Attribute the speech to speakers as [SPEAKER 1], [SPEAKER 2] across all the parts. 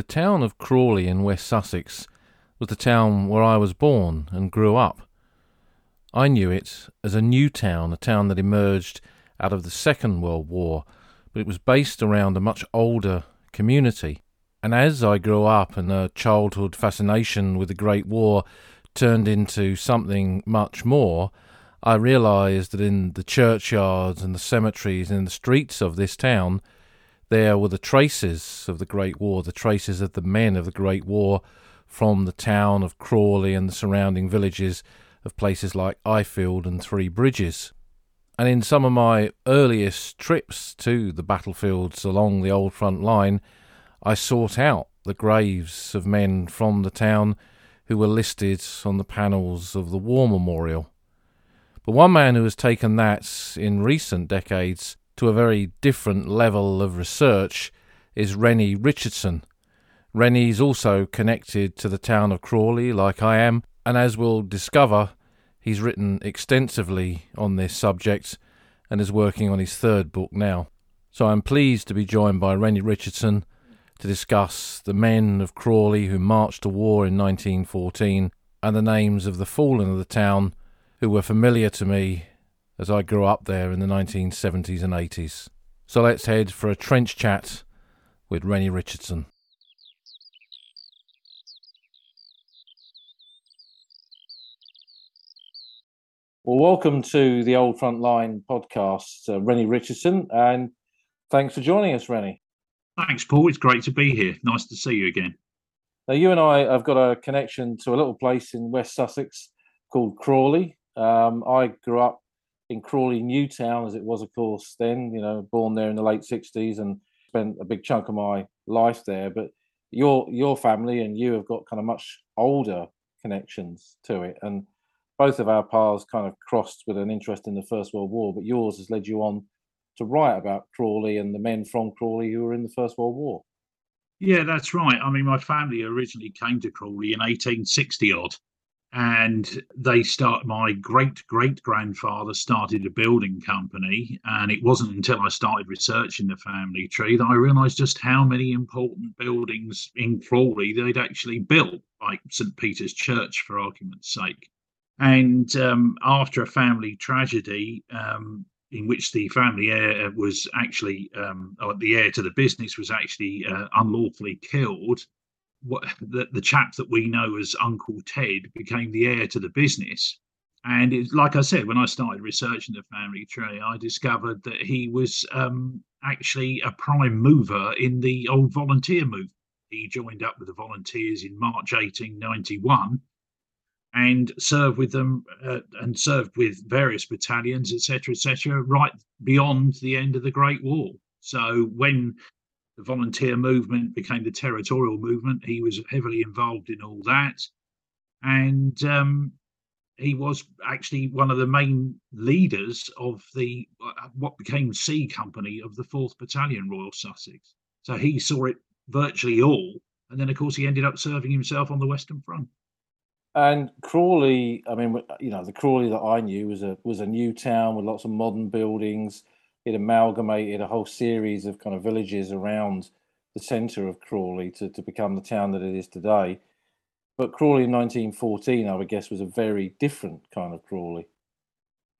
[SPEAKER 1] The town of Crawley in West Sussex was the town where I was born and grew up. I knew it as a new town, a town that emerged out of the Second World War, but it was based around a much older community. And as I grew up and a childhood fascination with the Great War turned into something much more, I realised that in the churchyards and the cemeteries and in the streets of this town, there were the traces of the Great War, the traces of the men of the Great War from the town of Crawley and the surrounding villages of places like Ifield and Three Bridges. And in some of my earliest trips to the battlefields along the old front line, I sought out the graves of men from the town who were listed on the panels of the War Memorial. But one man who has taken that in recent decades to a very different level of research is Renny Richardson. Renny's also connected to the town of Crawley, like I am, and as we'll discover, he's written extensively on this subject and is working on his third book now. So I'm pleased to be joined by Renny Richardson to discuss the men of Crawley who marched to war in 1914 and the names of the fallen of the town who were familiar to me as I grew up there in the 1970s and 80s. So let's head for a trench chat with Renny Richardson. Well, welcome to the Old Frontline podcast, uh, Renny Richardson, and thanks for joining us, Renny.
[SPEAKER 2] Thanks, Paul. It's great to be here. Nice to see you again.
[SPEAKER 1] Now, you and I have got a connection to a little place in West Sussex called Crawley. Um, I grew up in Crawley Newtown, as it was, of course, then, you know, born there in the late 60s and spent a big chunk of my life there. But your your family and you have got kind of much older connections to it. And both of our paths kind of crossed with an interest in the First World War, but yours has led you on to write about Crawley and the men from Crawley who were in the First World War.
[SPEAKER 2] Yeah, that's right. I mean, my family originally came to Crawley in 1860 odd and they start my great great grandfather started a building company. And it wasn't until i started researching the family tree that i realized just how many important buildings in crawley they'd actually built like st peter's church for argument's sake. And um, after a family tragedy um, in which the family heir was actually um, or the heir to the business was actually uh, unlawfully killed the, the chap that we know as Uncle Ted became the heir to the business. And like I said, when I started researching the family tree, I discovered that he was um, actually a prime mover in the old volunteer movement. He joined up with the volunteers in March 1891 and served with them uh, and served with various battalions, etc., etc., right beyond the end of the Great War. So when the volunteer movement became the territorial movement. He was heavily involved in all that. And um, he was actually one of the main leaders of the uh, what became C Company of the 4th Battalion Royal Sussex. So he saw it virtually all. And then, of course, he ended up serving himself on the Western Front.
[SPEAKER 1] And Crawley, I mean, you know, the Crawley that I knew was a was a new town with lots of modern buildings it amalgamated a whole series of kind of villages around the centre of Crawley to, to become the town that it is today. But Crawley in 1914, I would guess, was a very different kind of Crawley.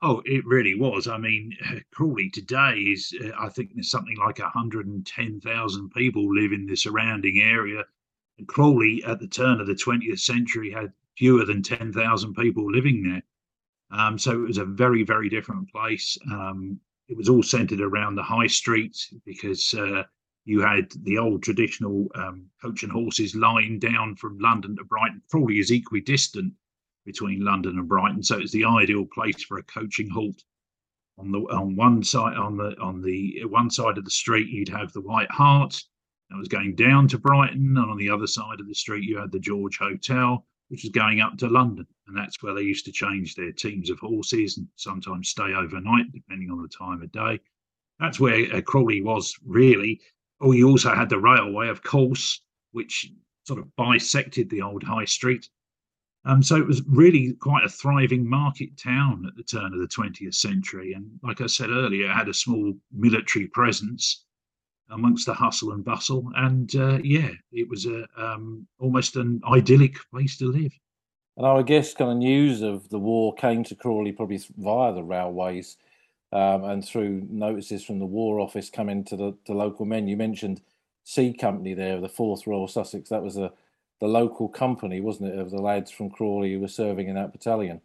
[SPEAKER 2] Oh, it really was. I mean, Crawley today is, uh, I think there's something like 110,000 people live in the surrounding area. And Crawley at the turn of the 20th century had fewer than 10,000 people living there. Um, so it was a very, very different place. Um, it was all centered around the high street because uh, you had the old traditional um, coach and horses line down from London to Brighton. probably is equidistant between London and Brighton, so it's the ideal place for a coaching halt. On the on one side on the on the one side of the street, you'd have the White Hart that was going down to Brighton, and on the other side of the street, you had the George Hotel, which is going up to London. And that's where they used to change their teams of horses and sometimes stay overnight, depending on the time of day. That's where uh, Crawley was really. Oh, you also had the railway, of course, which sort of bisected the old high street. Um, so it was really quite a thriving market town at the turn of the 20th century. And like I said earlier, it had a small military presence. Amongst the hustle and bustle. And uh, yeah, it was a um, almost an idyllic place to live.
[SPEAKER 1] And I guess kind of news of the war came to Crawley probably via the railways um, and through notices from the War Office coming to the, the local men. You mentioned C Company there, the Fourth Royal Sussex. That was a the local company, wasn't it, of the lads from Crawley who were serving in that battalion?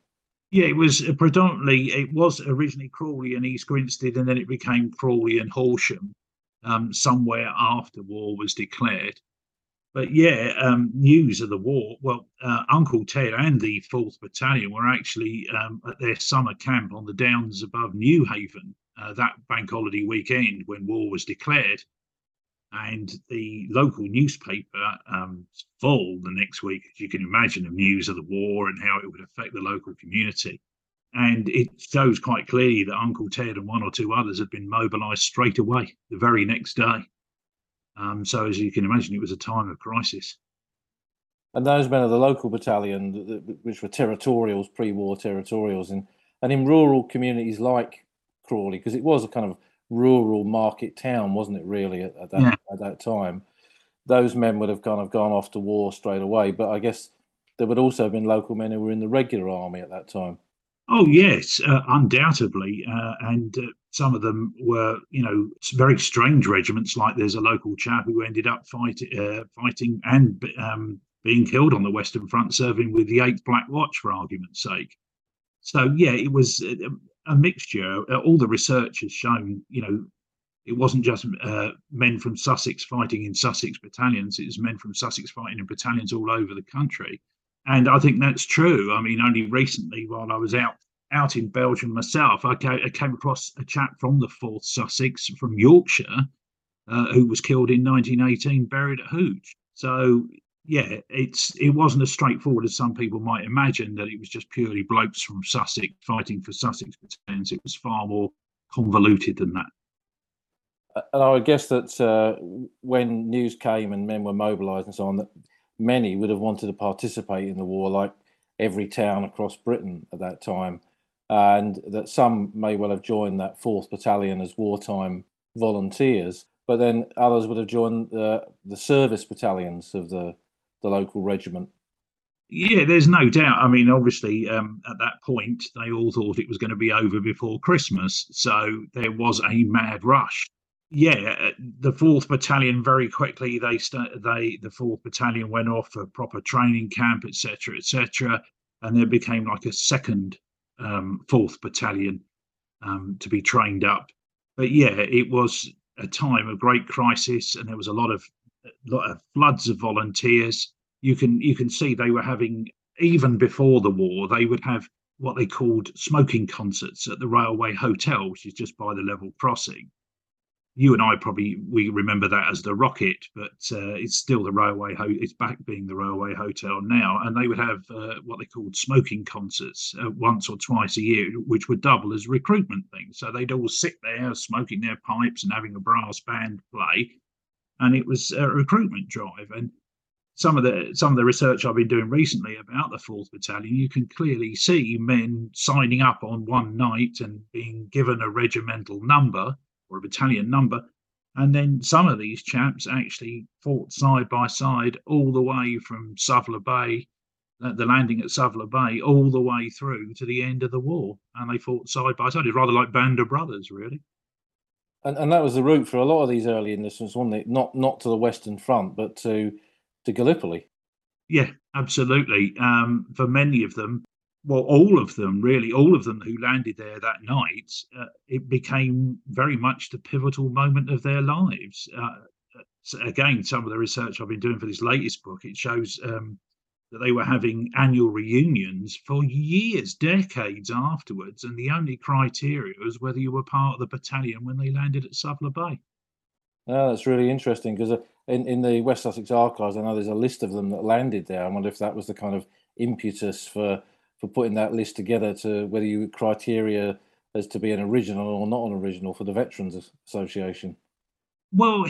[SPEAKER 2] Yeah, it was predominantly. It was originally Crawley and East Grinstead, and then it became Crawley and Horsham. Um, somewhere after war was declared, but yeah, um, news of the war. Well, uh, Uncle Ted and the Fourth Battalion were actually um, at their summer camp on the downs above Newhaven uh, that bank holiday weekend when war was declared and the local newspaper um, full the next week, as you can imagine, of news of the war and how it would affect the local community. And it shows quite clearly that Uncle Ted and one or two others had been mobilised straight away the very next day. Um, so, as you can imagine, it was a time of crisis.
[SPEAKER 1] And those men of the local battalion, which were territorials, pre-war territorials, and and in rural communities like Crawley, because it was a kind of rural market town, wasn't it? Really at, at that yeah. at that time, those men would have kind of gone off to war straight away. But I guess there would also have been local men who were in the regular army at that time.
[SPEAKER 2] Oh yes, uh, undoubtedly, uh, and uh, some of them were, you know, very strange regiments. Like there's a local chap who ended up fighting, uh, fighting and um, being killed on the Western Front, serving with the Eighth Black Watch, for argument's sake. So yeah, it was uh, a mixture. Uh, all the research has shown, you know, it wasn't just men from Sussex fighting in Sussex battalions; it was men from Sussex fighting in battalions all over the country. And I think that's true. I mean, only recently, while I was out out in Belgium myself, I, came across a chap from the Fourth Sussex from Yorkshire uh, who was killed in 1918, buried at Hooge. So yeah, it's it wasn't as straightforward as some people might imagine that it was just purely blokes from Sussex fighting for Sussex battalions. It was far more convoluted than that.
[SPEAKER 1] And I would guess that uh, when news came and men were mobilised and so on, that many would have wanted to participate in the war, like every town across Britain at that time, and that some may well have joined that fourth battalion as wartime volunteers, but then others would have joined uh, the service battalions of the the local regiment.
[SPEAKER 2] Yeah, there's no doubt. I mean, obviously, um, at that point, they all thought it was going to be over before Christmas. So there was a mad rush. Yeah, uh, the fourth battalion very quickly they st- they the fourth battalion went off a proper training camp, etc., etc., and there became like a second um, fourth battalion um, to be trained up. But yeah, it was a time of great crisis, and there was a lot of a lot of floods of volunteers you can you can see they were having even before the war they would have what they called smoking concerts at the railway hotel which is just by the level crossing you and i probably we remember that as the rocket but uh, it's still the railway ho- it's back being the railway hotel now. And they would have uh, what they called smoking concerts uh, once or twice a year which would double as recruitment things. So they'd all sit there smoking their pipes and having a brass band play. And it was a recruitment drive. And some of the some of the research I've been doing recently about the fourth battalion, you can clearly see men signing up on one night and being given a regimental number or a battalion number, and then some of these chaps actually fought side by side all the way from Suvla Bay, uh, the landing at Suvla Bay, all the way through to the end of the war, and they fought side by side. It's rather like Band of Brothers, really.
[SPEAKER 1] And, and that was the route for a lot of these early enlistments, wasn't it? Not not to the Western Front, but to to Gallipoli.
[SPEAKER 2] Yeah, absolutely. Um, for many of them, well, all of them, really, all of them who landed there that night, uh, it became very much the pivotal moment of their lives. Uh, so again, some of the research I've been doing for this latest book, it shows um, that they were having annual reunions for years, decades afterwards, and the only criteria was whether you were part of the battalion when they landed at Suvla Bay.
[SPEAKER 1] Oh, that's really interesting because uh, in, in the West Sussex archives, I know there's a list of them that landed there. I wonder if that was the kind of impetus for for putting that list together to whether you criteria as to be an original or not an original for the Veterans Association.
[SPEAKER 2] Well,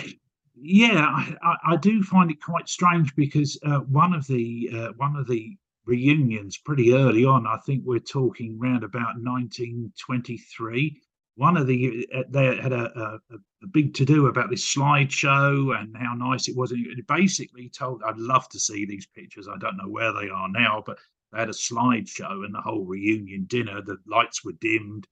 [SPEAKER 2] yeah, I, I do find it quite strange because uh, one of the uh, one of the reunions pretty early on, I think we're talking around about 1923, one of the uh, they had a, a, a big to do about this slideshow and how nice it was. And it basically told I'd love to see these pictures. I don't know where they are now, but they had a slideshow and the whole reunion dinner. The lights were dimmed,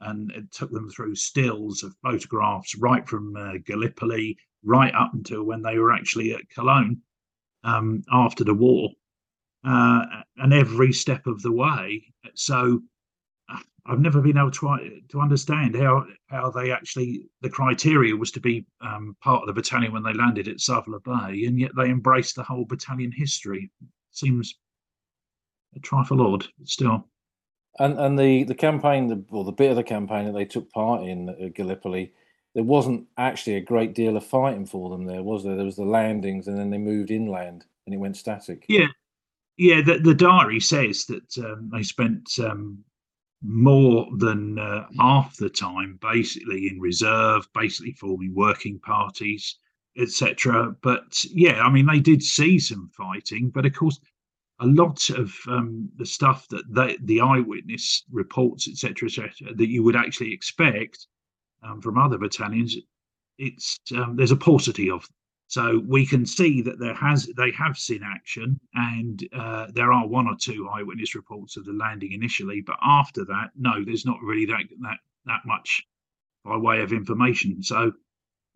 [SPEAKER 2] and it took them through stills of photographs right from uh, Gallipoli right up until when they were actually at Cologne um, after the war, uh, and every step of the way. So I've never been able to to understand how how they actually the criteria was to be um, part of the battalion when they landed at Suvla Bay, and yet they embraced the whole battalion history. Seems a trifle odd, but still.
[SPEAKER 1] And and the the campaign, the, or the bit of the campaign that they took part in at Gallipoli, there wasn't actually a great deal of fighting for them there, was there? There was the landings, and then they moved inland, and it went static.
[SPEAKER 2] Yeah, yeah. The, the diary says that um, they spent um, more than uh, half the time basically in reserve, basically forming working parties, etc. But yeah, I mean, they did see some fighting, but of course, a lot of um, the stuff that they, the eyewitness reports, etc., etc., that you would actually expect um, from other battalions, it's um, there's a paucity of so we can see that there has they have seen action, and uh, there are one or two eyewitness reports of the landing initially, but after that, no, there's not really that that that much by way of information. So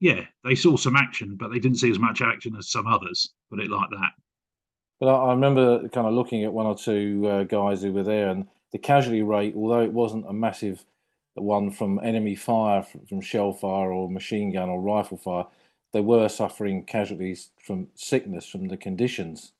[SPEAKER 2] yeah, they saw some action, but they didn't see as much action as some others. Put it like that.
[SPEAKER 1] But I remember kind of looking at one or two uh, guys who were there, and the casualty rate, although it wasn't a massive one from enemy fire, from shell fire or machine gun or rifle fire, they were suffering casualties from sickness from the conditions.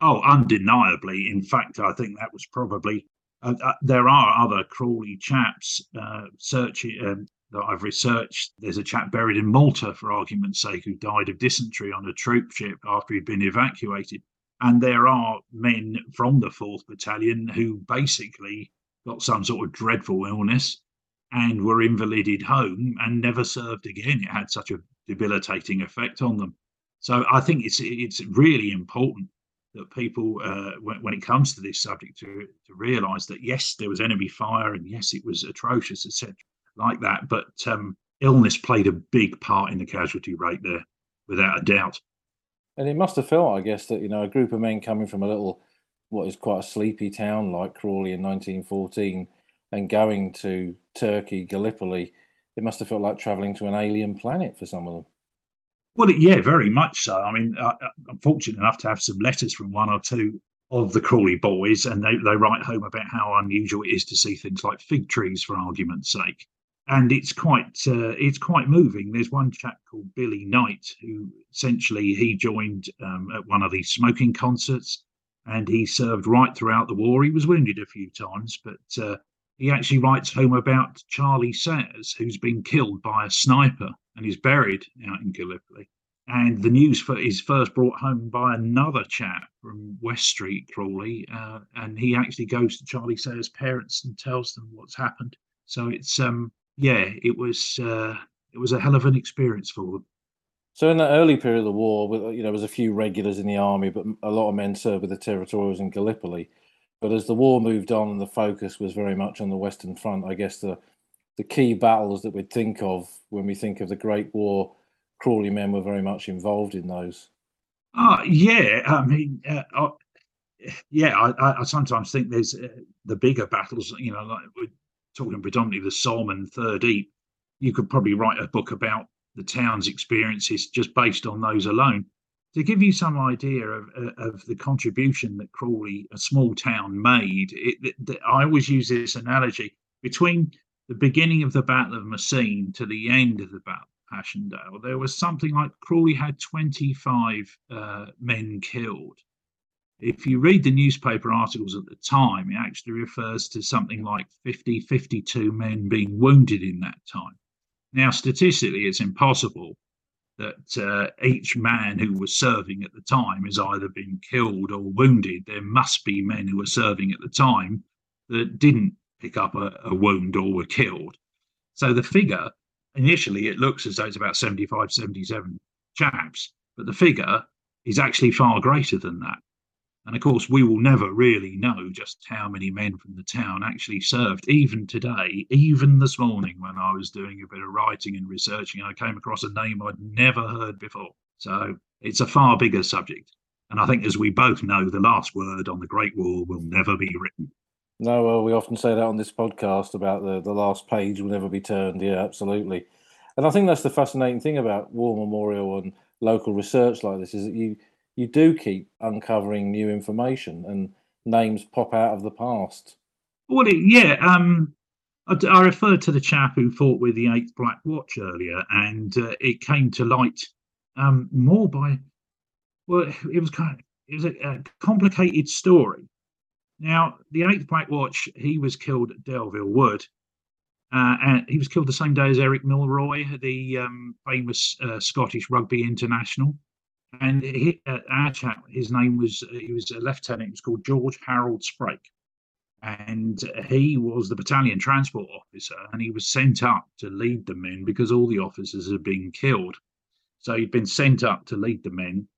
[SPEAKER 2] Oh, undeniably. In fact, I think that was probably. Uh, uh, there are other Crawley chaps uh, searching um, that I've researched. There's a chap buried in Malta, for argument's sake, who died of dysentery on a troop ship after he'd been evacuated. And there are men from the 4th Battalion who basically got some sort of dreadful illness and were invalided home and never served again. It had such a debilitating effect on them. So I think it's it's really important that people, uh, when, when, it comes to this subject, to to realise that yes, there was enemy fire and yes, it was atrocious, etc., like that. But um, illness played a big part in the casualty rate there, without a doubt.
[SPEAKER 1] And it must have felt, I guess, that you know a group of men coming from a little, what is quite a sleepy town like Crawley in 1914, and going to Turkey, Gallipoli, it must have felt like traveling to an alien planet for some of them.
[SPEAKER 2] Well, yeah, very much so. I mean, uh, I, am fortunate enough to have some letters from one or two of the Crawley boys, and they, they write home about how unusual it is to see things like fig trees, for argument's sake. And it's quite uh, it's quite moving. There's one chap called Billy Knight who essentially he joined um, at one of these smoking concerts, and he served right throughout the war. He was wounded a few times, but uh, he actually writes home about Charlie Sayers, who's been killed by a sniper and is buried out in Gallipoli. And the news for, is first brought home by another chap from West Street, Crawley, uh, and he actually goes to Charlie Sayers' parents and tells them what's happened. So it's um yeah, it was uh, it was a hell of an experience for them.
[SPEAKER 1] So in the early period of the war, you know, there was a few regulars in the army, but a lot of men served with the territorials in Gallipoli. But as the war moved on and the focus was very much on the Western Front, I guess the the key battles that we'd think of when we think of the Great War, Crawley men were very much involved in those.
[SPEAKER 2] Uh, yeah, I mean, uh, yeah, I, I, sometimes think there's uh, the bigger battles, you know, like talking predominantly the and Third Ypres. You could probably write a book about the town's experiences just based on those alone to give you some idea of, uh, of the contribution that Crawley, a small town, made, it, it, I always use this analogy between the beginning of the Battle of Messines to the end of the Battle of Passchendaele, there was something like Crawley had 25 uh, men killed. If you read the newspaper articles at the time, it actually refers to something like 50, 52 men being wounded in that time. Now, statistically, it's impossible that uh, each man who was serving at the time has either been killed or wounded. There must be men who were serving at the time that didn't pick up a, a wound or were killed. So the figure, initially, it looks as though it's about 75, 77 chaps, but the figure is actually far greater than that. And of course, we will never really know just how many men from the town actually served. Even today, even this morning, when I was doing a bit of writing and researching, I came across a name I'd never heard before. So it's a far bigger subject. And I think, as we both know, the last word on the Great War will never be written.
[SPEAKER 1] No, well, we often say that on this podcast about the, the last page will never be turned. Yeah, absolutely. And I think that's the fascinating thing about War Memorial and local research like this is that you you do keep uncovering new information and names pop out of the past.
[SPEAKER 2] Well, yeah. Um, I, I, referred to the chap who fought with the Eighth Black Watch earlier, and uh, it came to light um, more by well, it was kind of it was a, a complicated story. Now, the Eighth Black Watch, he was killed at Delville Wood, uh, and he was killed the same day as Eric Milroy, the um, famous uh, Scottish rugby international. And he, uh, our chap, his name was he was a lieutenant. He was called George Harold Sprake, and he was the battalion transport officer. And he was sent up to lead the men because all the officers had been killed. So he'd been sent up to lead the men.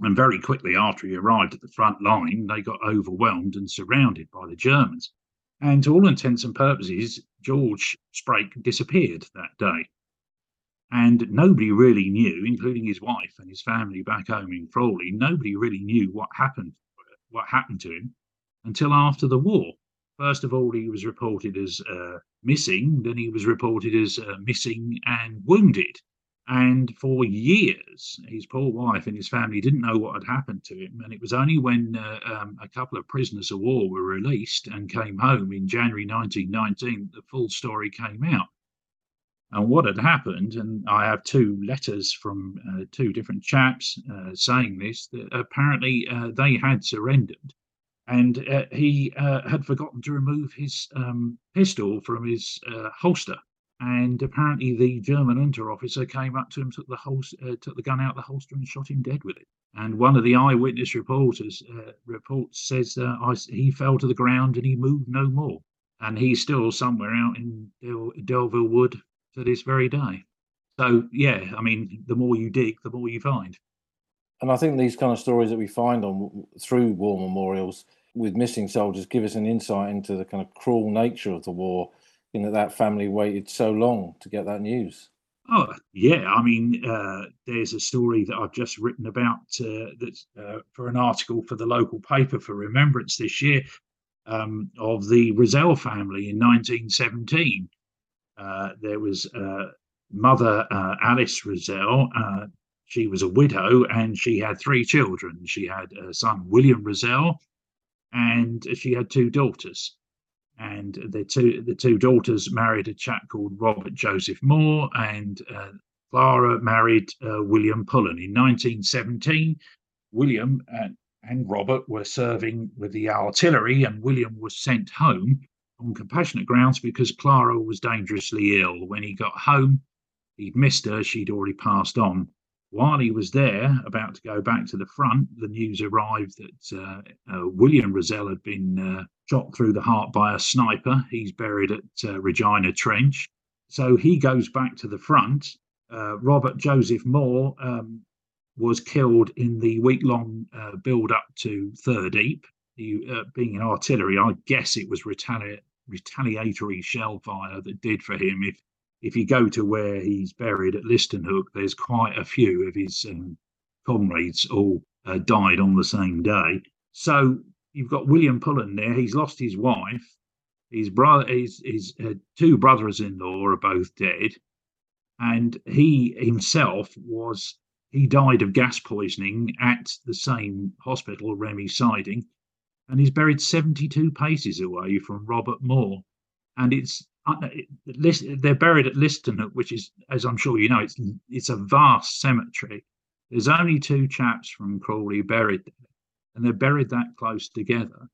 [SPEAKER 2] And very quickly after he arrived at the front line, they got overwhelmed and surrounded by the Germans. And to all intents and purposes, George Sprake disappeared that day. And nobody really knew, including his wife and his family back home in Crawley, nobody really knew what happened what happened to him until after the war. First of all, he was reported as uh, missing, then he was reported as uh, missing and wounded. And for years, his poor wife and his family didn't know what had happened to him. And it was only when uh, um, a couple of prisoners of war were released and came home in January 1919 that the full story came out. And what had happened, and I have two letters from uh, two different chaps uh, saying this, that apparently uh, they had surrendered. And uh, he uh, had forgotten to remove his um, pistol from his holster and apparently the German under officer came up to him, took the holster, uh, took the gun out of the holster, and shot him dead with it. And one of the eyewitness reporters uh, reports says uh, I, he fell to the ground and he moved no more, and he's still somewhere out in Del- Delville Wood to this very day. So yeah, I mean, the more you dig, the more you find.
[SPEAKER 1] And I think these kind of stories that we find on through war memorials with missing soldiers give us an insight into the kind of cruel nature of the war you that that family waited so long to get that news.
[SPEAKER 2] Oh yeah, I mean, uh, there's a story that I've just written about uh, that's uh, for an article for the local paper for Remembrance this year um, of the Roselle family in 1917. Uh, there was uh, mother uh, Alice Roselle. she was a widow and she had three children. She had a son William Roselle, and she had two daughters and the two the two daughters married a chap called Robert Joseph Moore, and uh, Clara married uh, William Pullen in 1917. William and, and Robert were serving with the artillery, and William was sent home on compassionate grounds because Clara was dangerously ill. When he got home, he'd missed her; she'd already passed on. While he was there, about to go back to the front, the news arrived that uh, uh, William Roselle had been uh, shot through the heart by a sniper. He's buried at uh, Regina Trench. So he goes back to the front. Uh, Robert Joseph Moore um, was killed in the week long uh, build up to Third Ypres. He, being in artillery, I guess it was retali- retaliatory shell fire that did for him if if you go to where he's buried at Lijssenthoek, there's quite a few of his um, comrades all uh, died on the same day. So you've got William Pullen there. He's lost his wife. His brother, his, his uh, two brothers-in-law are both dead, and he himself was he died of gas poisoning at the same hospital, Remy Siding, and he's buried 72 paces away from Robert Moore. And it's uh, they're buried at Liston, which is, as I'm sure you know, it's it's a vast cemetery. There's only two chaps from Crawley buried there, and they're buried that close together.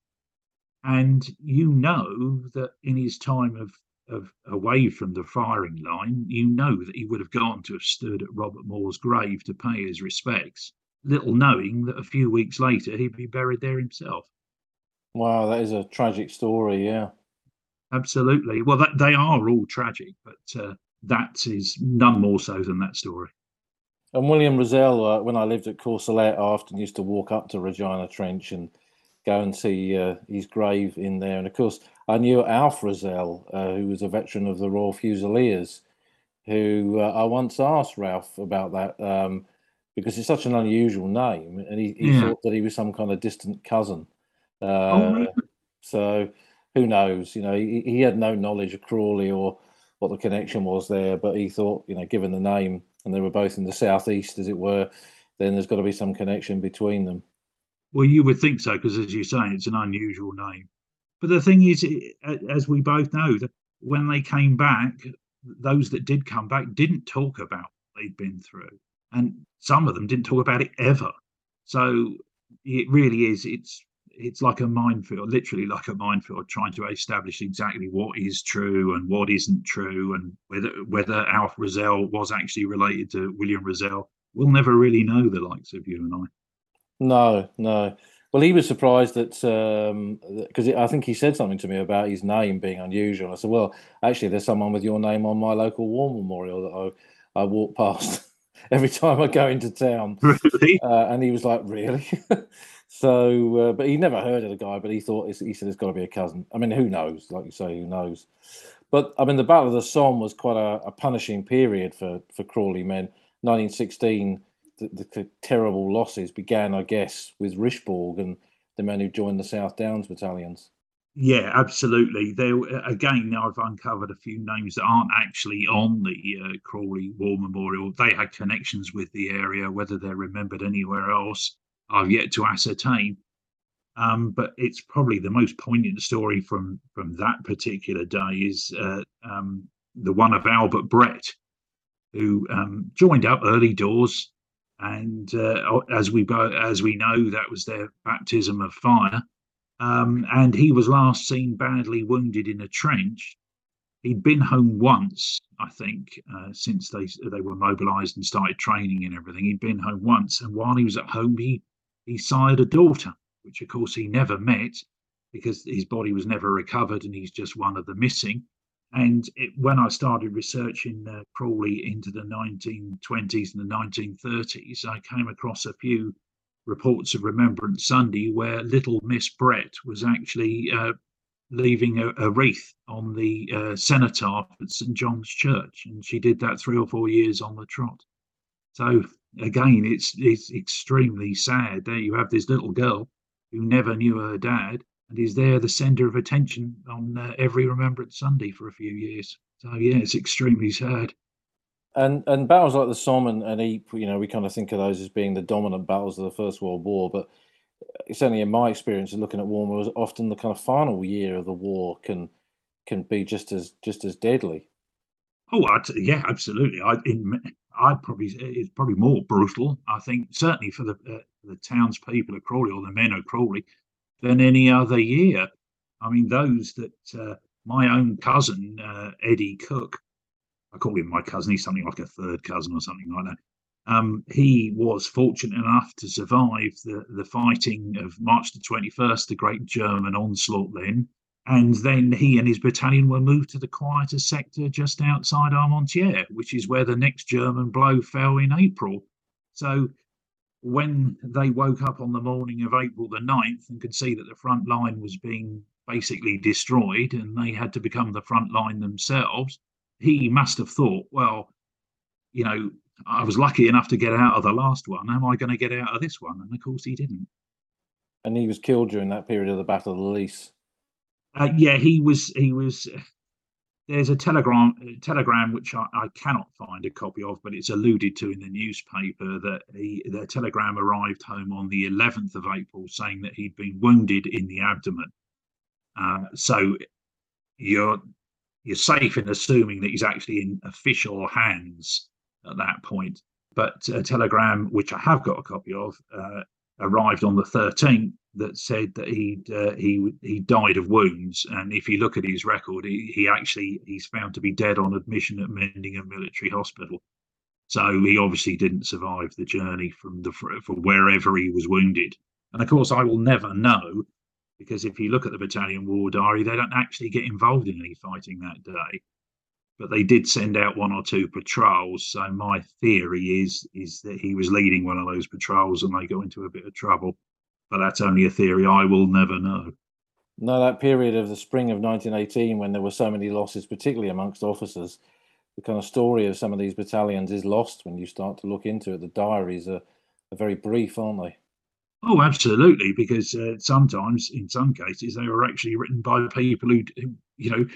[SPEAKER 2] And you know that in his time of of away from the firing line, you know that he would have gone to have stood at Robert Moore's grave to pay his respects, little knowing that a few weeks later he'd be buried there himself.
[SPEAKER 1] Wow, that is a tragic story, yeah
[SPEAKER 2] absolutely. Well, that, they are all tragic, but uh, that is none more so than that story.
[SPEAKER 1] And William Rosell, uh, when I lived at Courcelette, I often used to walk up to Regina Trench and go and see uh, his grave in there. And of course, I knew Alf Rosell, uh, who was a veteran of the Royal Fusiliers, who uh, I once asked Ralph about that um, because it's such an unusual name, and he, he yeah. thought that he was some kind of distant cousin. Uh, oh, so who knows? You know, he, he had no knowledge of Crawley or what the connection was there, but he thought, you know, given the name, and they were both in the southeast, as it were, then there's got to be some connection between them.
[SPEAKER 2] Well, you would think so, because as you say, it's an unusual name. But the thing is, as we both know, that when they came back, those that did come back didn't talk about what they'd been through, and some of them didn't talk about it ever. So it really is. It's it's like a minefield, literally like a minefield, trying to establish exactly what is true and what isn't true, and whether whether Alf Rozelle was actually related to William Rozelle. We'll never really know the likes of you and I.
[SPEAKER 1] No, no. Well, he was surprised that because um, I think he said something to me about his name being unusual. I said, "Well, actually, there's someone with your name on my local war memorial that I, I walk past every time I go into town."
[SPEAKER 2] Really?
[SPEAKER 1] Uh, and he was like, "Really?" so, uh, but he never heard of the guy. But he thought he said it's got to be a cousin. I mean, who knows? Like you say, who knows? But I mean, the Battle of the Somme was quite a, a punishing period for for Crawley men. 1916 the, the, terrible losses began, I guess, with Richebourg and the men who joined the South Downs battalions.
[SPEAKER 2] Yeah, absolutely. There again, I've uncovered a few names that aren't actually on the uh, Crawley War Memorial. They had connections with the area, whether they're remembered anywhere else, I've yet to ascertain. Um, but it's probably the most poignant story from from that particular day is uh, um, the one of Albert Brett, who um, joined up early doors and uh, as we as we know, that was their baptism of fire. Um, and he was last seen badly wounded in a trench. He'd been home once, I think, uh, since they they were mobilised and started training and everything. He'd been home once, and while he was at home, he he sired a daughter, which of course he never met because his body was never recovered, and he's just one of the missing. And it, when I started researching uh, Crawley into the 1920s and the 1930s, I came across a few reports of Remembrance Sunday where little Miss Brett was actually uh, leaving a, a, wreath on the uh, cenotaph at St John's Church, and she did that three or four years on the trot. So again, it's it's extremely sad. There you have this little girl who never knew her dad, and he's there the centre of attention on uh, every Remembrance Sunday for a few years. So yeah, it's extremely sad.
[SPEAKER 1] And and battles like the Somme and, and Ypres, you know, we kind of think of those as being the dominant battles of the First World War, but certainly in my experience of looking at war, was often the kind of final year of the war can can be just as just as deadly.
[SPEAKER 2] Oh, I'd, yeah, absolutely. I in I'd probably it's probably more brutal. I think certainly for the uh, the townspeople of Crawley or the men of Crawley, than any other year. I mean, those that uh, my own cousin, uh, Eddie Cook, I call him my cousin, he's something like a third cousin or something like that. Um, he was fortunate enough to survive the, the fighting of March the 21st, the great German onslaught then. And then he and his battalion were moved to the quieter sector just outside Armentières, which is where the next German blow fell in April. So when they woke up on the morning of April the 9th and could see that the front line was being basically destroyed and they had to become the front line themselves, he must have thought, well, you know, I was lucky enough to get out of the last one. Am I going to get out of this one? And of course, he didn't.
[SPEAKER 1] And he was killed during that period of the Battle of the Lys.
[SPEAKER 2] Uh, yeah, he was. He was there's a telegram telegram which I, I, cannot find a copy of, but it's alluded to in the newspaper that he, the telegram arrived home on the 11th of April saying that he'd been wounded in the abdomen. Uh, so you're you're safe in assuming that he's actually in official hands at that point. But a telegram which I have got a copy of uh, arrived on the 13th that said that he uh, he he died of wounds, and if you look at his record, he, he actually he's found to be dead on admission at Mendinghem Military Hospital. So he obviously didn't survive the journey from the from wherever he was wounded. And of course, I will never know because if you look at the battalion war diary, they don't actually get involved in any fighting that day. but they did send out one or two patrols. So my theory is is that he was leading one of those patrols and they got into a bit of trouble. But that's only a theory. I will never know.
[SPEAKER 1] No, that period of the spring of 1918 when there were so many losses, particularly amongst officers, the kind of story of some of these battalions is lost when you start to look into it. The diaries are, are very brief, aren't they?
[SPEAKER 2] Oh, absolutely. Because uh, sometimes, in some cases, they were actually written by people who, who, you know,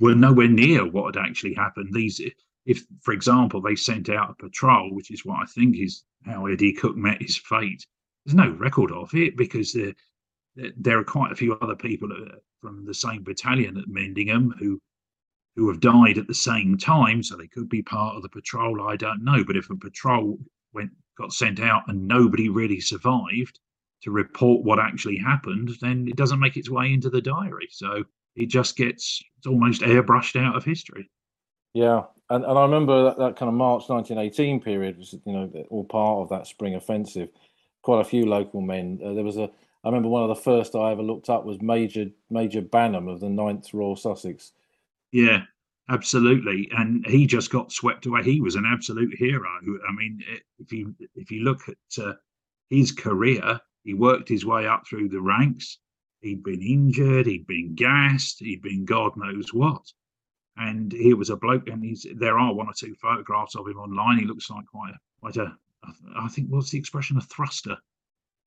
[SPEAKER 2] were nowhere near what had actually happened. These, if, for example, they sent out a patrol, which is what I think is how Eddie Cook met his fate. There's no record of it because there, there are quite a few other people from the same battalion at Mendinghem who who have died at the same time, so they could be part of the patrol. I don't know, but if a patrol went got sent out and nobody really survived to report what actually happened, then it doesn't make its way into the diary. So it just gets it's almost airbrushed out of history.
[SPEAKER 1] Yeah, and, and I remember that, that kind of March 1918 period was you know all part of that spring offensive. Quite a few local men. Uh, there was a I remember one of the first I ever looked up was Major Major Banham of the 9th Royal Sussex.
[SPEAKER 2] Yeah, absolutely, and he just got swept away. He was an absolute hero. I mean, if you if you look at uh, his career, he worked his way up through the ranks. He'd been injured, he'd been gassed, he'd been God knows what. And he was a bloke, and he's there are one or two photographs of him online. He looks like quite a quite a I think what's the expression a thruster.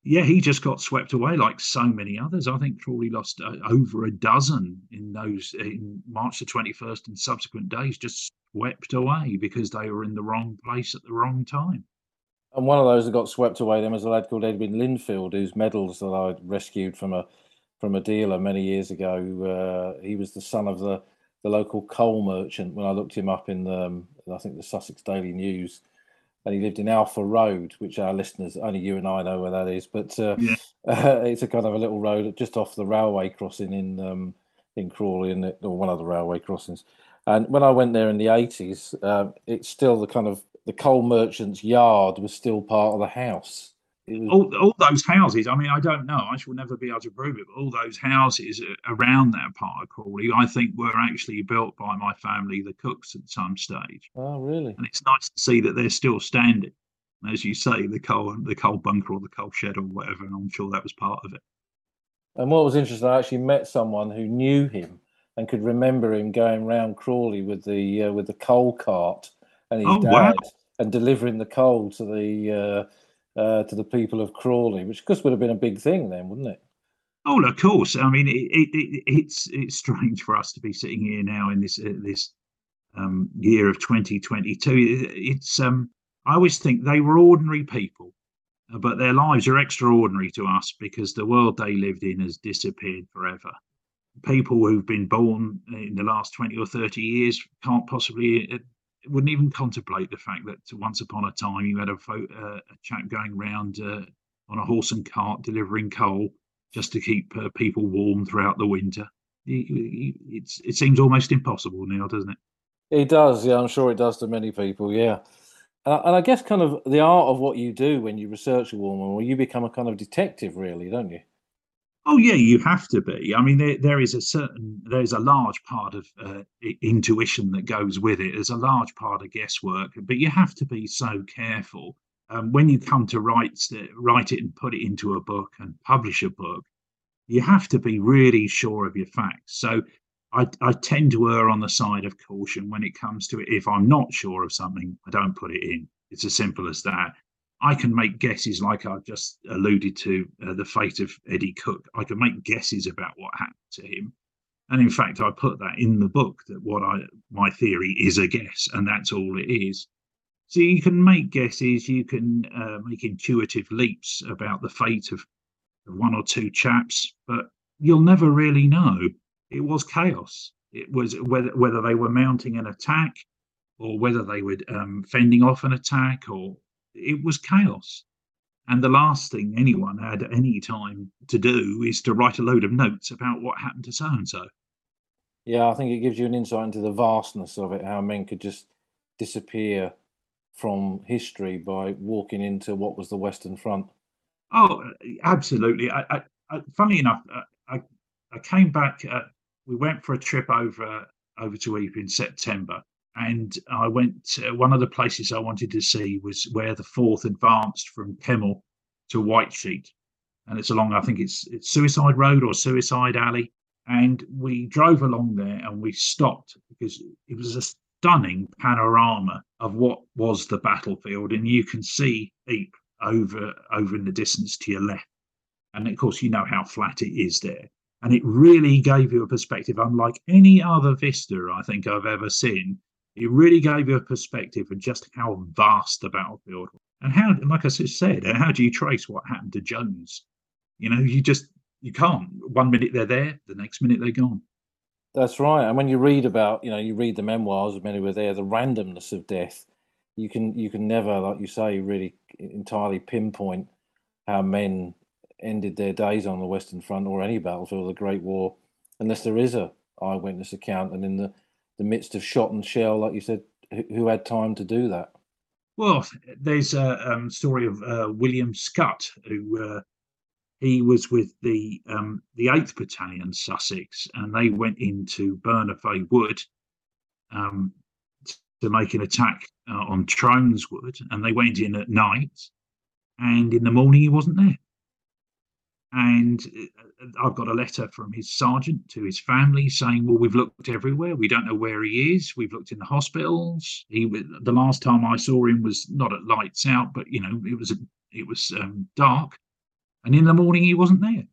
[SPEAKER 2] Yeah, he just got swept away like so many others. I think Crawley lost uh, over a dozen in those in March the twenty first and subsequent days, just swept away because they were in the wrong place at the wrong time.
[SPEAKER 1] And one of those that got swept away then was a lad called Edwin Linfield, whose medals that I rescued from a from a dealer many years ago. Uh, he was the son of the the local coal merchant. When I looked him up in the, um, I think the Sussex Daily News, and he lived in Alpha Road, which our listeners only you and I know where that is. But uh, yeah. uh, it's a kind of a little road just off the railway crossing in um, in Crawley, and or one of the railway crossings. And when I went there in the eighties, uh, it's still the kind of the coal merchant's yard was still part of the house
[SPEAKER 2] all, all those houses, I mean, I don't know, I shall never be able to prove it, but all those houses around that part of Crawley, I think were actually built by my family, the Cooks, at some stage.
[SPEAKER 1] Oh, really?
[SPEAKER 2] And it's nice to see that they're still standing. As you say, the coal, the coal bunker or the coal shed or whatever, and I'm sure that was part of it.
[SPEAKER 1] And what was interesting, I actually met someone who knew him and could remember him going round Crawley with the uh, with the coal cart and his oh, dad wow. and delivering the coal to the uh, uh, to the people of Crawley, which of course would have been a big thing then, wouldn't it?
[SPEAKER 2] Oh, of course. I mean, it, it, it, it's it's strange for us to be sitting here now in this uh, this um, year of 2022. It's um, I always think they were ordinary people, uh, but their lives are extraordinary to us because the world they lived in has disappeared forever. People who've been born in the last 20 or 30 years can't possibly uh, wouldn't even contemplate the fact that once upon a time you had a, uh, a chap going around uh, on a horse and cart delivering coal just to keep uh, people warm throughout the winter. It, it seems almost impossible now, doesn't it?
[SPEAKER 1] It does, yeah. I'm sure it does to many people, yeah. And I guess kind of the art of what you do when you research a woman, well, you become a kind of detective, really, don't you?
[SPEAKER 2] Oh yeah, you have to be. I mean, there, there is a certain there's a large part of uh, intuition that goes with it. There's a large part of guesswork, but you have to be so careful um, when you come to write write it and put it into a book and publish a book. You have to be really sure of your facts. So I, I tend to err on the side of caution when it comes to it. If I'm not sure of something, I don't put it in. It's as simple as that. I can make guesses, like I just alluded to, uh, the fate of Eddie Cook. I can make guesses about what happened to him, and in fact, I put that in the book that what I my theory is a guess, and that's all it is. So you can make guesses, you can uh, make intuitive leaps about the fate of one or two chaps, but you'll never really know. It was chaos. It was whether whether they were mounting an attack, or whether they were um, fending off an attack, or it was chaos. And the last thing anyone had any time to do is to write a load of notes about what happened to so and so.
[SPEAKER 1] Yeah, I think it gives you an insight into the vastness of it, how men could just disappear from history by walking into what was the Western Front.
[SPEAKER 2] Oh, absolutely. I, I, I funnily enough, uh, I, I came back. Uh, we went for a trip over over to Ypres in September, and I went. To, one of the places I wanted to see was where the Fourth advanced from Kemmel to White Sheet. and it's along. I think it's it's Suicide Road or Suicide Alley, and we drove along there and we stopped because it was a stunning panorama of what was the battlefield, and you can see over over in the distance to your left, and of course you know how flat it is there, and it really gave you a perspective unlike any other vista I think I've ever seen. It really gave you a perspective of just how vast the battlefield was. And how, like I said, how do you trace what happened to Jones? You know, you just you can't. One minute they're there, the next minute they're gone.
[SPEAKER 1] That's right. And when you read about, you know, you read the memoirs of many who were there, the randomness of death, you can you can never, like you say, really entirely pinpoint how men ended their days on the Western Front or any battlefield of the Great War, unless there is a eyewitness account and in the, the midst of shot and shell, like you said, who, had time to do that?
[SPEAKER 2] Well, there's a um, story of uh, William Scott, who uh, he was with the um, the Eighth Battalion, Sussex, and they went into Bernafay Wood um, to make an attack uh, on Trones Wood, and they went in at night, and in the morning he wasn't there. And uh, I've got a letter from his sergeant to his family saying, "Well, we've looked everywhere. We don't know where he is. We've looked in the hospitals. He the last time I saw him was not at lights out, but you know it was it was um, dark, and in the morning he wasn't there.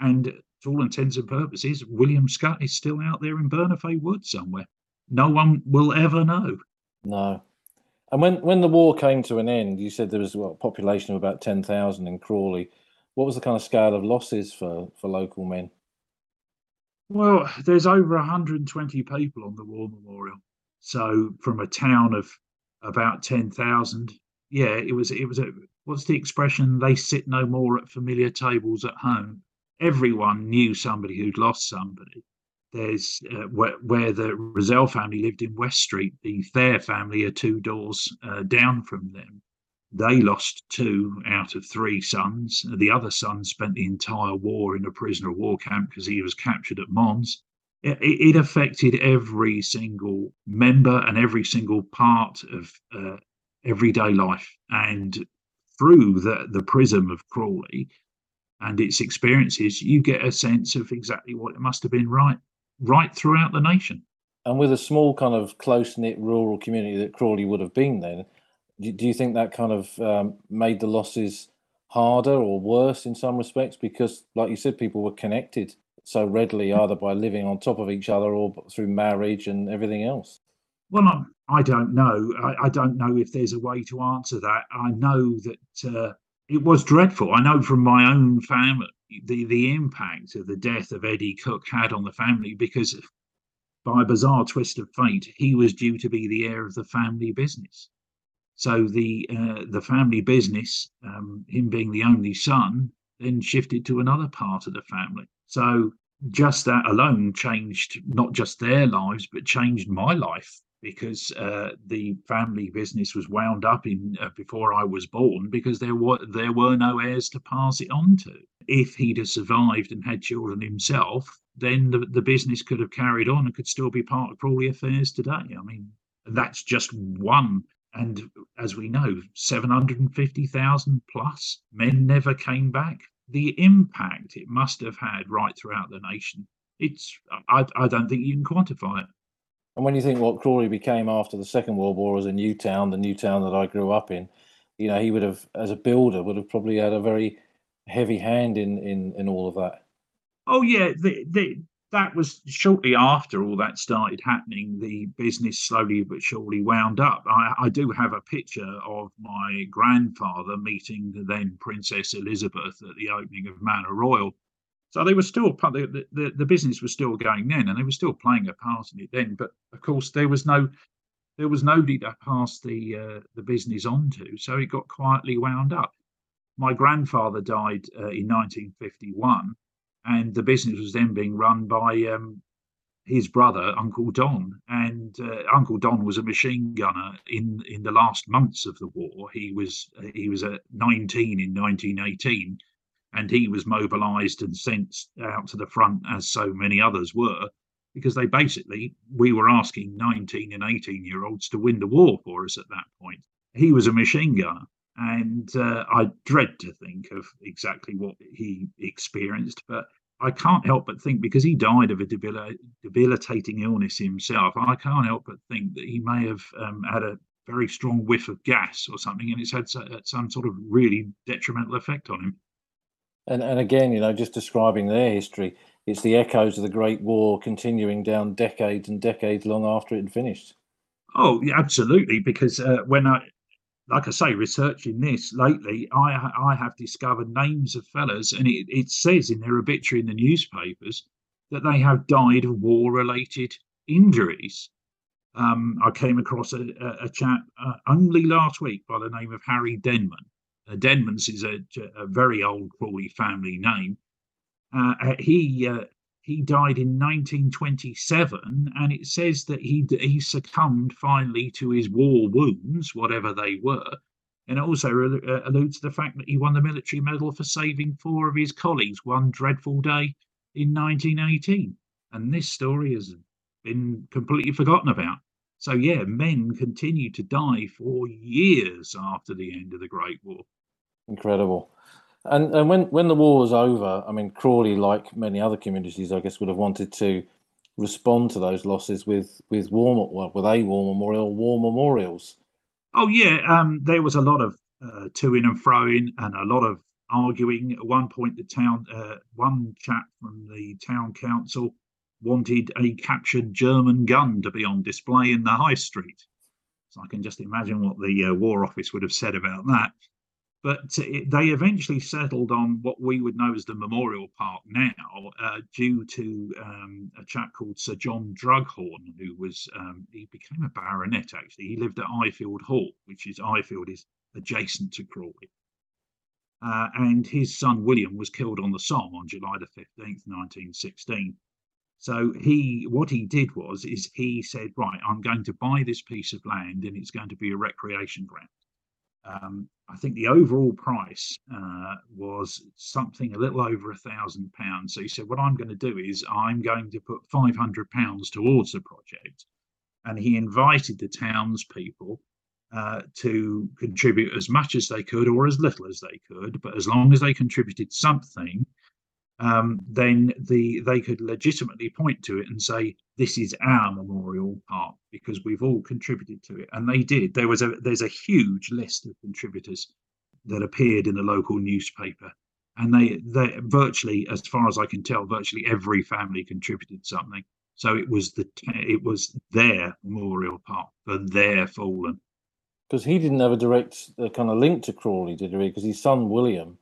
[SPEAKER 2] And to all intents and purposes, William Scott is still out there in Bernafay Wood somewhere. No one will ever know.
[SPEAKER 1] No. And when when the war came to an end, you said there was a population of about ten thousand in Crawley what was the kind of scale of losses for, for local men?
[SPEAKER 2] Well, there's over 120 people on the war memorial. So from a town of about 10,000, yeah, it was it was a what's the expression? They sit no more at familiar tables at home. Everyone knew somebody who'd lost somebody. There's uh, where, where, the Roselle family lived in West Street. The Thayer family are two doors uh, down from them. They lost two out of three sons. The other son spent the entire war in a prisoner of war camp because he was captured at Mons. It, it, affected every single member and every single part of uh, everyday life. And through the, the prism of Crawley and its experiences, you get a sense of exactly what it must have been right, right throughout the nation.
[SPEAKER 1] And with a small kind of close knit rural community that Crawley would have been then, do you think that kind of um, made the losses harder or worse in some respects? Because like you said people were connected so readily either by living on top of each other or through marriage and everything else.
[SPEAKER 2] Well i don't know. I, I don't know if there's a way to answer that. I know that uh, it was dreadful. I know from my own family the, the impact of the death of eddie cook had on the family because by a bizarre twist of fate he was due to be the heir of the family business so the uh, the family business, um, him being the only son, then shifted to another part of the family. So just that alone changed not just their lives, but changed my life because uh, the family business was wound up in uh, before I was born because there were there were no heirs to pass it on to. If he'd have survived and had children himself, then the, the business could have carried on and could still be part of Crawley Affairs today. I mean, that's just one and as we know, 750,000 plus men never came back. The impact it must have had right throughout the nation, it's I, I don't think you can quantify it.
[SPEAKER 1] And when you think what Crawley became after the Second World War as a new town, the new town that I grew up in, you know, he would have, as a builder, would have probably had a very heavy hand in in, in all of that.
[SPEAKER 2] Oh yeah, the, the, that was shortly after all that started happening. The business slowly but surely wound up. I, I, do have a picture of my grandfather meeting the then Princess Elizabeth at the opening of Manor Royal. So they were still the, the, the business was still going then, and they were still playing a part in it then. But of course, there was no there was nobody to pass the uh, the business on to, so it got quietly wound up. My grandfather died uh, in 1951 and the business was then being run by um, his brother, Uncle Don, and uh, Uncle Don was a machine gunner in in the last months of the war. He was he was at 19 in 1918, and he was mobilised and sent out to the front as so many others were. because they basically, we were asking 19 and 18 year olds to win the war for us at that point. He was a machine gunner. And uh, I dread to think of exactly what he experienced, but I can't help but think because he died of a debil- debilitating illness himself, I can't help but think that he may have um, had a very strong whiff of gas or something, and it's had some sort of really detrimental effect on him.
[SPEAKER 1] And and again, you know, just describing their history, it's the echoes of the Great War continuing down decades and decades long after it had finished.
[SPEAKER 2] Oh, yeah, absolutely. Because uh, when I, like I say, researching this lately, I I have discovered names of fellas, and it, it says in their obituary in the newspapers that they have died of war-related injuries. Um, I came across a, a, a chap uh, only last week by the name of Harry Denman. Uh, Denman's is a, a, very old Crawley family name. Uh, he uh, he died in 1927, and it says that he he succumbed finally to his war wounds, whatever they were. And it also uh, alludes to the fact that he won the military medal for saving four of his colleagues one dreadful day in 1918. And this story has been completely forgotten about. So yeah, men continued to die for years after the end of the Great War.
[SPEAKER 1] Incredible. And and when when the war was over, I mean, Crawley, like many other communities, I guess, would have wanted to respond to those losses with with war well, with a war memorial, war memorials.
[SPEAKER 2] Oh yeah, um, there was a lot of uh, to in and fro in, and a lot of arguing. At one point, the town, uh, one chap from the town council wanted a captured German gun to be on display in the high street. So I can just imagine what the uh, War Office would have said about that. But it, they eventually settled on what we would know as the Memorial Park now, uh, due to um, a chap called Sir John Drughorn, who was um, he became a baronet. Actually, he lived at Ifield Hall, which is Ifield is adjacent to Crawley. Uh, and his son William was killed on the Somme on July the 15th, 1916. So he, what he did was, is he said, right, I'm going to buy this piece of land, and it's going to be a recreation ground. Um, I think the overall price uh, was something a little over a thousand pounds. So he said, What I'm going to do is I'm going to put 500 pounds towards the project. And he invited the townspeople uh, to contribute as much as they could or as little as they could. But as long as they contributed something, um, then the they could legitimately point to it and say this is our memorial park because we've all contributed to it. And they did. There was a there's a huge list of contributors that appeared in the local newspaper. And they they virtually as far as i can tell virtually every family contributed something. So it was the it was their memorial park for their fallen.
[SPEAKER 1] Because he didn't have a direct uh, kind of link to crawley did he? Because his son william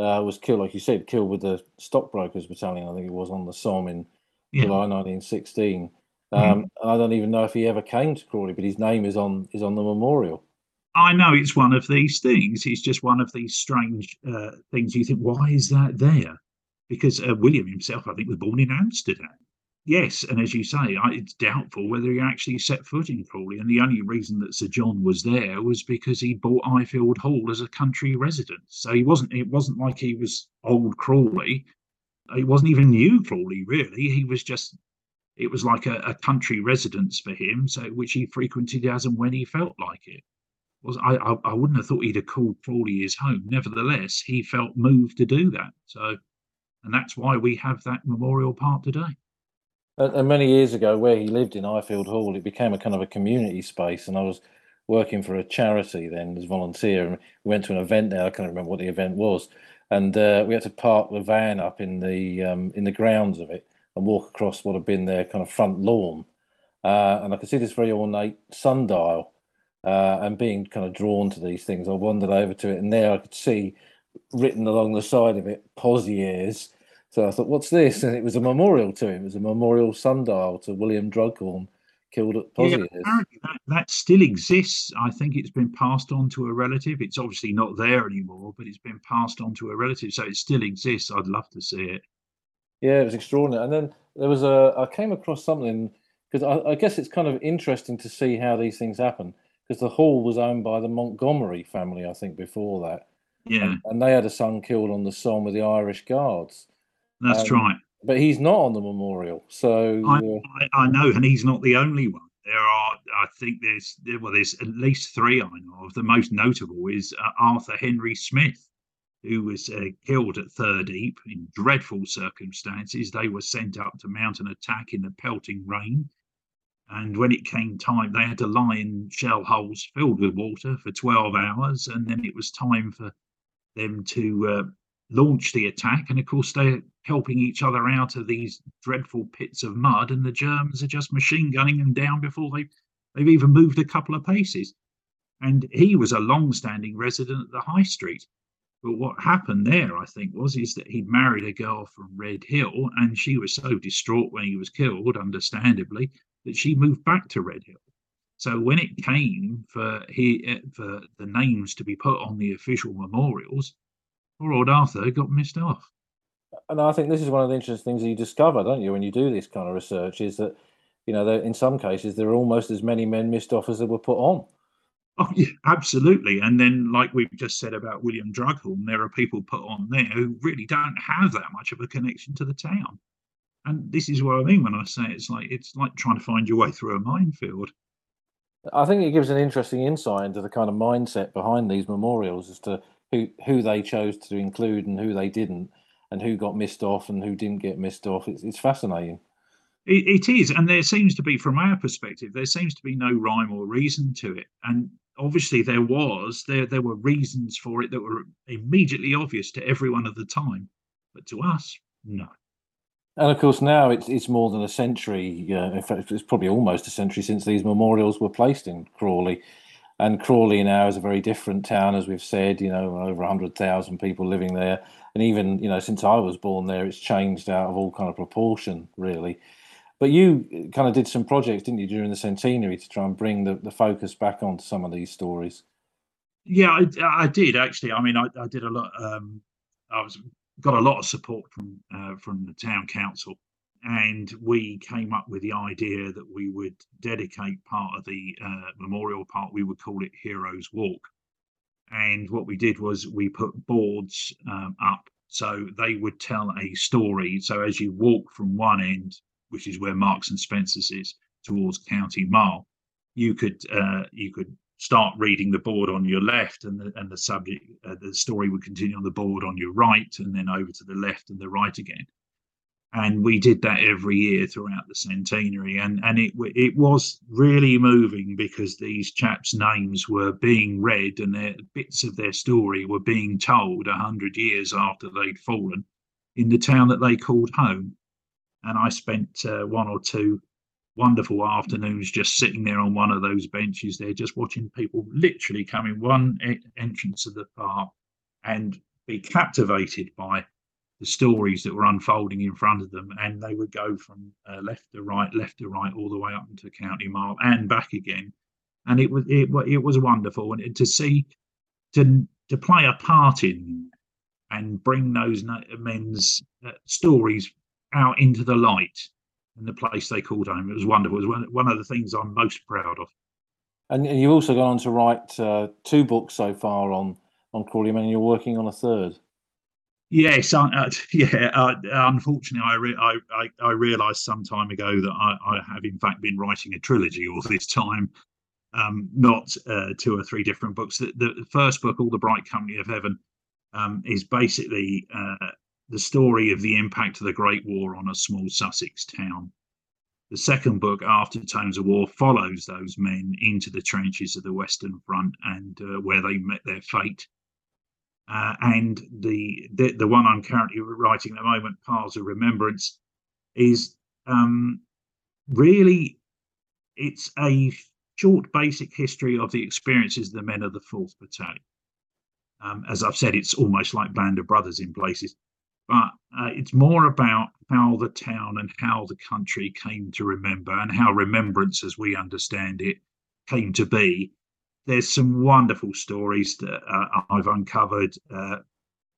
[SPEAKER 1] uh, was killed, like you said, killed with the stockbrokers battalion. I think it was on the Somme in yeah. July 1916. Mm-hmm. Um, mm-hmm. I don't even know if he ever came to Crawley, but his name is on is on the memorial.
[SPEAKER 2] I know it's one of these things. It's just one of these strange uh, things. You think, why is that there? Because uh, William himself, I think, was born in Amsterdam yes, and as you say, it's doubtful whether he actually set foot in Crawley. And the only reason that Sir John was there was because he bought Ifield Hall as a country residence. So he wasn't. It wasn't like he was old Crawley. It wasn't even new Crawley, really. He was just. It was like a, a country residence for him, so which he frequented as and when he felt like it. Was I, I? I wouldn't have thought he'd have called Crawley his home. Nevertheless, he felt moved to do that. So, and that's why we have that memorial park today.
[SPEAKER 1] And many years ago, where he lived in Ifield Hall, it became a kind of a community space, and I was working for a charity then as a volunteer, and we went to an event there. I can't remember what the event was, and uh, we had to park the van up in the um, in the grounds of it and walk across what had been their kind of front lawn, uh, and I could see this very ornate sundial, uh, and being kind of drawn to these things, I wandered over to it, and there I could see written along the side of it, Pozieres so I thought, what's this? And it was a memorial to him. It was a memorial sundial to William Drughorn, killed at Pozieres. Yeah,
[SPEAKER 2] that, that, still exists. I think it's been passed on to a relative. It's obviously not there anymore, but it's been passed on to a relative. So it still exists. I'd love to see it.
[SPEAKER 1] Yeah, it was extraordinary. And then there was a, I came across something, because I, I guess it's kind of interesting to see how these things happen, because the hall was owned by the Montgomery family, I think, before that.
[SPEAKER 2] Yeah.
[SPEAKER 1] And, and, they had a son killed on the Somme with the Irish Guards.
[SPEAKER 2] That's um, right.
[SPEAKER 1] But he's not on the memorial, so
[SPEAKER 2] I, uh, I, I know, and he's not the only one. There are, I think, there's well, there's at least three I know of. The most notable is uh, Arthur Henry Smith, who was uh, killed at Third Ypres in dreadful circumstances. They were sent up to mount an attack in the pelting rain. And when it came time, they had to lie in shell holes filled with water for 12 hours. And then it was time for them to uh, launch the attack. And of course, they're helping each other out of these dreadful pits of mud. And the Germans are just machine gunning them down before they, they've even moved a couple of paces. And he was a long standing resident at the High Street. But what happened there, I think, was is that he'd married a girl from Redhill, and she was so distraught when he was killed, understandably, that she moved back to Redhill. So when it came for he eh, for the names to be put on the official memorials, poor old Arthur got missed off.
[SPEAKER 1] And I think this is one of the interesting things that you discover, don't you, when you do this kind of research, is that you know in some cases there are almost as many men missed off as there were put on.
[SPEAKER 2] Oh, yeah, absolutely. And then, like we've just said about William Drughorn, there are people put on there who really don't have that much of a connection to the town. And this is what I mean when I say it's like it's like trying to find your way through a minefield.
[SPEAKER 1] I think it gives an interesting insight into the kind of mindset behind these memorials as to who who they chose to include and who they didn't, and who got missed off and who didn't get missed off. It's it's fascinating.
[SPEAKER 2] It, it is, and there seems to be, from our perspective, there seems to be no rhyme or reason to it. And obviously, there was there there were reasons for it that were immediately obvious to everyone at the time, but to us, no.
[SPEAKER 1] And of course, now it's it's more than a century. Uh, in fact, it's probably almost a century since these memorials were placed in Crawley. And Crawley now is a very different town, as we've said. You know, over hundred thousand people living there, and even you know, since I was born there, it's changed out of all kind of proportion, really. But you kind of did some projects, didn't you, during the centenary to try and bring the, the focus back onto some of these stories?
[SPEAKER 2] Yeah, I, I did actually. I mean, I, I did a lot. Um, I was got a lot of support from uh, from the town council, and we came up with the idea that we would dedicate part of the uh, memorial part. We would call it Heroes Walk, and what we did was we put boards um, up so they would tell a story. So as you walk from one end which is where Marks and Spencers is towards County Mall, you could uh, you could start reading the board on your left, and the and the subject uh, the story would continue on the board on your right, and then over to the left and the right again. And we did that every year throughout the centenary, and and it it was really moving because these chaps' names were being read, and their bits of their story were being told a hundred years after they'd fallen in the town that they called home. And I spent uh, one or two wonderful afternoons just sitting there on one of those benches there, just watching people literally come in one e- entrance of the park and be captivated by the stories that were unfolding in front of them, and they would go from uh, left to right, left to right, all the way up into County Mall and back again, and it was it, it was wonderful, and to see to to play a part in and bring those men's uh, stories out into the light in the place they called home. It was wonderful. It was one, one of the things I'm most proud of.
[SPEAKER 1] And you've also gone on to write uh, two books so far on on Crawley and you're working on a third.
[SPEAKER 2] Yes, uh, yeah. Uh, unfortunately, I, re- I, I, I realised some time ago that I, I, have in fact been writing a trilogy all this time, um, not uh, two or three different books. The, the, first book, All the Bright Company of Heaven, um, is basically uh, the story of the impact of the Great War on a small Sussex town. The second book, After Tones of War, follows those men into the trenches of the Western Front and uh, where they met their fate. Uh, and the, the, the one I'm currently writing at the moment, Paths of Remembrance, is um, really it's a short, basic history of the experiences of the men of the Fourth Battalion. Um, as I've said, it's almost like Band of Brothers in places but uh, it's more about how the town and how the country came to remember and how remembrance, as we understand it, came to be. There's some wonderful stories that uh, I've uncovered uh,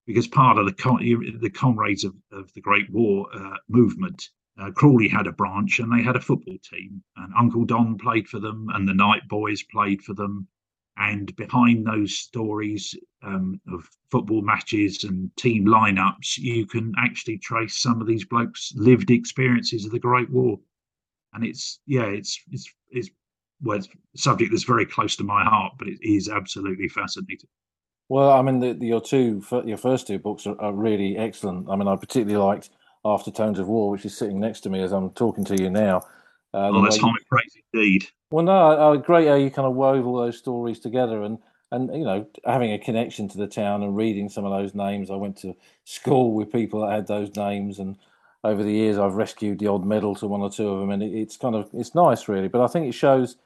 [SPEAKER 2] because part of the the comrades of, of the Great War uh, movement, uh, Crawley had a branch and they had a football team, and Uncle Don played for them, and the Night Boys played for them, And behind those stories um, of football matches and team lineups, you can actually trace some of these blokes' lived experiences of the Great War. And it's yeah, it's it's it's it's subject that's very close to my heart, but it is absolutely fascinating.
[SPEAKER 1] Well, I mean, the, the, your two, your first two books are, are, really excellent. I mean, I particularly liked After Tones of War, which is sitting next to me as I'm talking to you now.
[SPEAKER 2] Uh, oh, that's high praise indeed.
[SPEAKER 1] Well, no, great how you kind of wove all those stories together, and and you know, having a connection to the town and reading some of those names. I went to school with people that had those names, and over the years, I've rescued the odd medal to one or two of them, and it, it's kind of it's nice, really. But I think it shows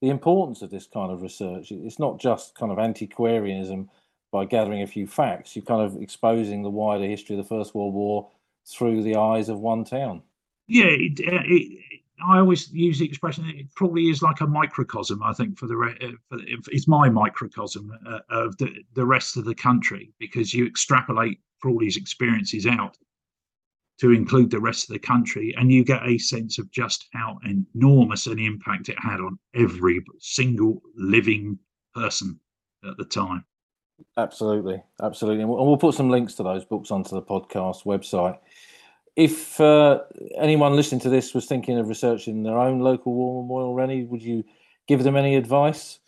[SPEAKER 1] the importance of this kind of research. It's not just kind of antiquarianism by gathering a few facts. You're kind of exposing the wider history of the First World War through the eyes of one town.
[SPEAKER 2] Yeah, it, uh, it, I always use the expression it probably is like a microcosm. I think for the uh, it's my microcosm uh, of the the rest of the country because you extrapolate Crawley's experiences out to include the rest of the country, and you get a sense of just how enormous an impact it had on every single living person at the time.
[SPEAKER 1] Absolutely, absolutely, and we'll put some links to those books onto the podcast website. If uh, anyone listening to this was thinking of researching their own local war memorial, Renny, would you give them any advice?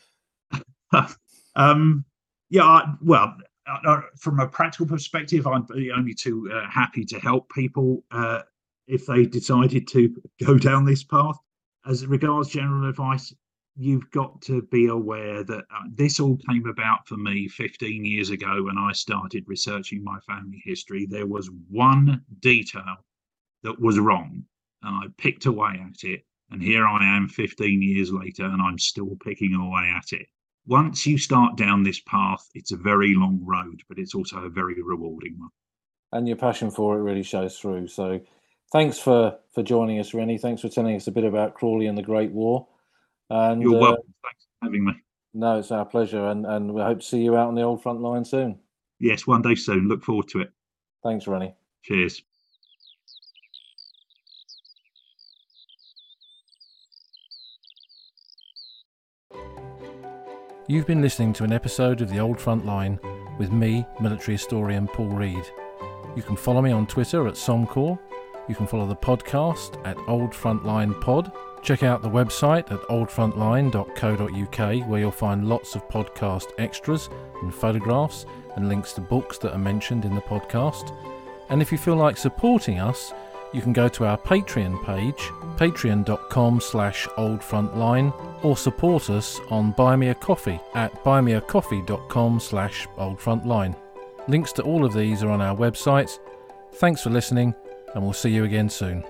[SPEAKER 2] um, yeah, well, uh, from a practical perspective, I'm only too uh, happy to help people uh, if they decided to go down this path. As regards general advice, you've got to be aware that uh, this all came about for me 15 years ago when I started researching my family history. There was one detail that was wrong, and I picked away at it. And here I am 15 years later, and I'm still picking away at it once you start down this path, it's a very long road, but it's also a very rewarding one.
[SPEAKER 1] And your passion for it really shows through. So, thanks for for joining us, Renny. Thanks for telling us a bit about Crawley and the Great War.
[SPEAKER 2] And you're uh, welcome. Thanks for having me.
[SPEAKER 1] No, it's our pleasure, and and we hope to see you out on the old front line soon.
[SPEAKER 2] Yes, one day soon. Look forward to it.
[SPEAKER 1] Thanks, Renny.
[SPEAKER 2] Cheers.
[SPEAKER 3] You've been listening to an episode of The Old Front Line with me, military historian Paul Reed. You can follow me on Twitter at Sommecourt. You can follow the podcast at Old Frontline Pod. Check out the website at oldfrontline.co.uk where you'll find lots of podcast extras and photographs and links to books that are mentioned in the podcast. And if you feel like supporting us, you can go to our Patreon page, patreon.com slash oldfrontline, or support us on Buy Me a Coffee at buymeacoffee.com slash oldfrontline. Links to all of these are on our website. Thanks for listening, and we'll see you again soon.